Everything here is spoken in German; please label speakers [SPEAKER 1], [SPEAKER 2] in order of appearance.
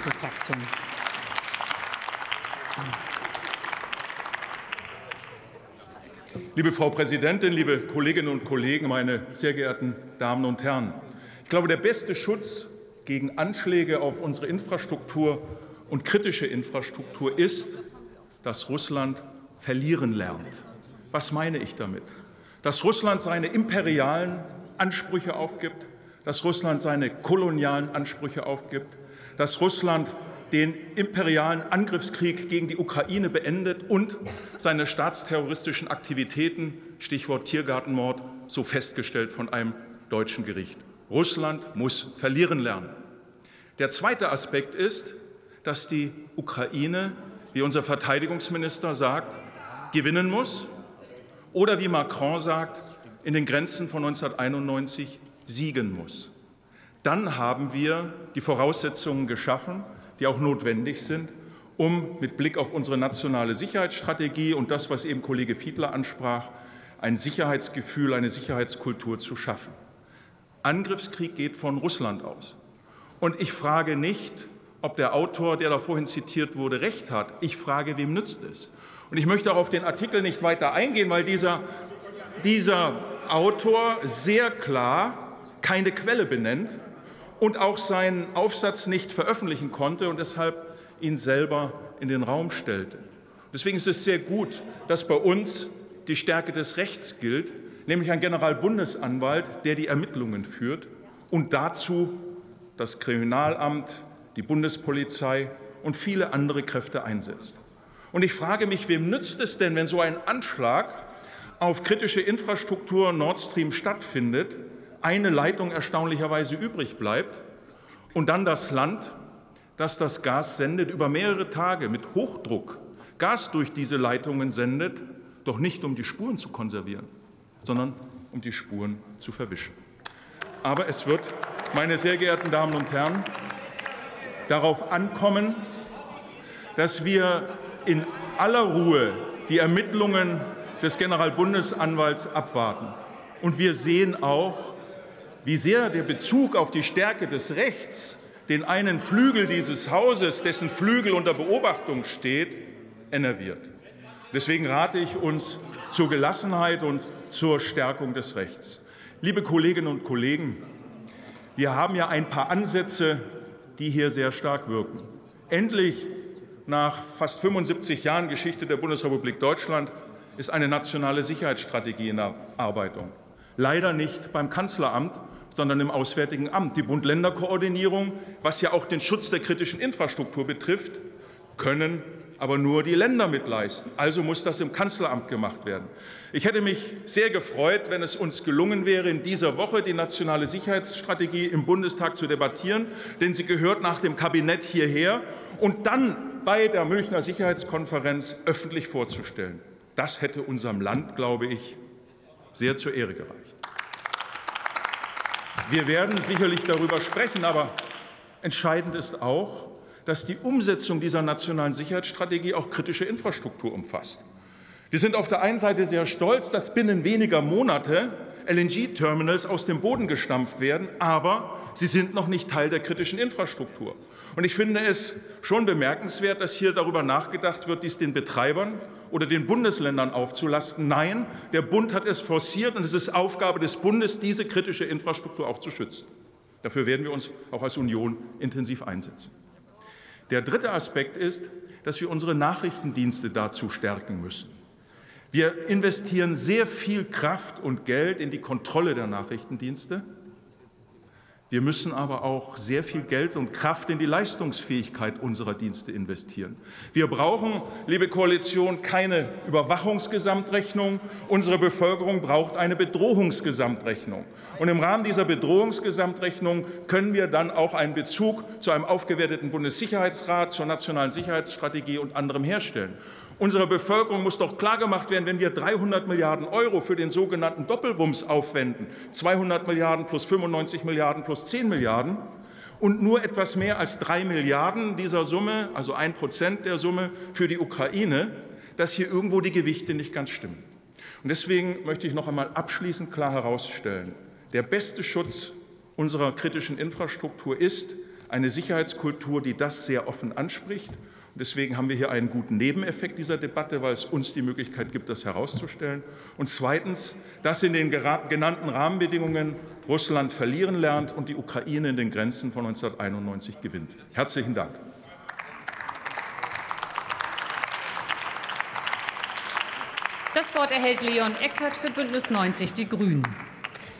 [SPEAKER 1] zur Fraktion.
[SPEAKER 2] Liebe Frau Präsidentin, liebe Kolleginnen und Kollegen, meine sehr geehrten Damen und Herren! Ich glaube, der beste Schutz gegen Anschläge auf unsere Infrastruktur und kritische Infrastruktur ist, dass Russland verlieren lernt. Was meine ich damit? Dass Russland seine imperialen Ansprüche aufgibt, dass Russland seine kolonialen Ansprüche aufgibt, dass Russland den imperialen Angriffskrieg gegen die Ukraine beendet und seine staatsterroristischen Aktivitäten, Stichwort Tiergartenmord, so festgestellt von einem deutschen Gericht. Russland muss verlieren lernen. Der zweite Aspekt ist, dass die Ukraine, wie unser Verteidigungsminister sagt, gewinnen muss oder wie Macron sagt, in den Grenzen von 1991 siegen muss. Dann haben wir die Voraussetzungen geschaffen, die auch notwendig sind, um mit Blick auf unsere nationale Sicherheitsstrategie und das, was eben Kollege Fiedler ansprach, ein Sicherheitsgefühl, eine Sicherheitskultur zu schaffen. Angriffskrieg geht von Russland aus. Und ich frage nicht, ob der Autor, der da vorhin zitiert wurde, recht hat. Ich frage, wem nützt es? Und ich möchte auch auf den Artikel nicht weiter eingehen, weil dieser, dieser Autor sehr klar keine Quelle benennt und auch seinen Aufsatz nicht veröffentlichen konnte und deshalb ihn selber in den Raum stellte. Deswegen ist es sehr gut, dass bei uns die Stärke des Rechts gilt, nämlich ein Generalbundesanwalt, der die Ermittlungen führt und dazu das Kriminalamt, die Bundespolizei und viele andere Kräfte einsetzt. Und ich frage mich, wem nützt es denn, wenn so ein Anschlag auf kritische Infrastruktur Nord Stream stattfindet, eine Leitung erstaunlicherweise übrig bleibt und dann das Land, das das Gas sendet, über mehrere Tage mit Hochdruck Gas durch diese Leitungen sendet, doch nicht um die Spuren zu konservieren, sondern um die Spuren zu verwischen. Aber es wird, meine sehr geehrten Damen und Herren, darauf ankommen, dass wir in aller Ruhe die Ermittlungen des Generalbundesanwalts abwarten. Und wir sehen auch, wie sehr der Bezug auf die Stärke des Rechts den einen Flügel dieses Hauses, dessen Flügel unter Beobachtung steht, enerviert. Deswegen rate ich uns zur Gelassenheit und zur Stärkung des Rechts. Liebe Kolleginnen und Kollegen, wir haben ja ein paar Ansätze, die hier sehr stark wirken. Endlich nach fast 75 Jahren Geschichte der Bundesrepublik Deutschland ist eine nationale Sicherheitsstrategie in der Arbeitung. Leider nicht beim Kanzleramt, sondern im Auswärtigen Amt. Die Bund-Länder-Koordinierung, was ja auch den Schutz der kritischen Infrastruktur betrifft, können aber nur die Länder mitleisten. Also muss das im Kanzleramt gemacht werden. Ich hätte mich sehr gefreut, wenn es uns gelungen wäre, in dieser Woche die nationale Sicherheitsstrategie im Bundestag zu debattieren, denn sie gehört nach dem Kabinett hierher und dann bei der Münchner Sicherheitskonferenz öffentlich vorzustellen. Das hätte unserem Land, glaube ich, sehr zur Ehre gereicht. Wir werden sicherlich darüber sprechen, aber entscheidend ist auch, dass die Umsetzung dieser nationalen Sicherheitsstrategie auch kritische Infrastruktur umfasst. Wir sind auf der einen Seite sehr stolz, dass binnen weniger Monate LNG-Terminals aus dem Boden gestampft werden, aber sie sind noch nicht Teil der kritischen Infrastruktur. Und ich finde es schon bemerkenswert, dass hier darüber nachgedacht wird, dies den Betreibern oder den Bundesländern aufzulasten. Nein, der Bund hat es forciert und es ist Aufgabe des Bundes, diese kritische Infrastruktur auch zu schützen. Dafür werden wir uns auch als Union intensiv einsetzen. Der dritte Aspekt ist, dass wir unsere Nachrichtendienste dazu stärken müssen. Wir investieren sehr viel Kraft und Geld in die Kontrolle der Nachrichtendienste. Wir müssen aber auch sehr viel Geld und Kraft in die Leistungsfähigkeit unserer Dienste investieren. Wir brauchen, liebe Koalition, keine Überwachungsgesamtrechnung. Unsere Bevölkerung braucht eine Bedrohungsgesamtrechnung. Und im Rahmen dieser Bedrohungsgesamtrechnung können wir dann auch einen Bezug zu einem aufgewerteten Bundessicherheitsrat, zur nationalen Sicherheitsstrategie und anderem herstellen. Unserer Bevölkerung muss doch klargemacht werden, wenn wir 300 Milliarden Euro für den sogenannten Doppelwumms aufwenden, 200 Milliarden plus 95 Milliarden plus 10 Milliarden, und nur etwas mehr als drei Milliarden dieser Summe, also ein Prozent der Summe für die Ukraine, dass hier irgendwo die Gewichte nicht ganz stimmen. Und deswegen möchte ich noch einmal abschließend klar herausstellen, der beste Schutz unserer kritischen Infrastruktur ist eine Sicherheitskultur, die das sehr offen anspricht. Deswegen haben wir hier einen guten Nebeneffekt dieser Debatte, weil es uns die Möglichkeit gibt, das herauszustellen. Und zweitens, dass in den genannten Rahmenbedingungen Russland verlieren lernt und die Ukraine in den Grenzen von 1991 gewinnt. Herzlichen Dank.
[SPEAKER 1] Das Wort erhält Leon Eckert für Bündnis 90 Die Grünen.